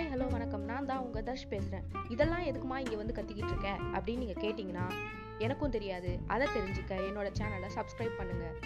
Hi hello வணக்கம். நான் தான் உங்கள் தர்ஷ் பேசுகிறேன் இதெல்லாம் எதுக்குமா இங்கே வந்து கத்திக்கிட்டு இருக்க? அப்படின்னு நீங்கள் கேட்டிங்கன்னா எனக்கும் தெரியாது. அதை தெரிஞ்சுக்க என்னோட சேனலை சப்ஸ்கிரைப் பண்ணுங்கள்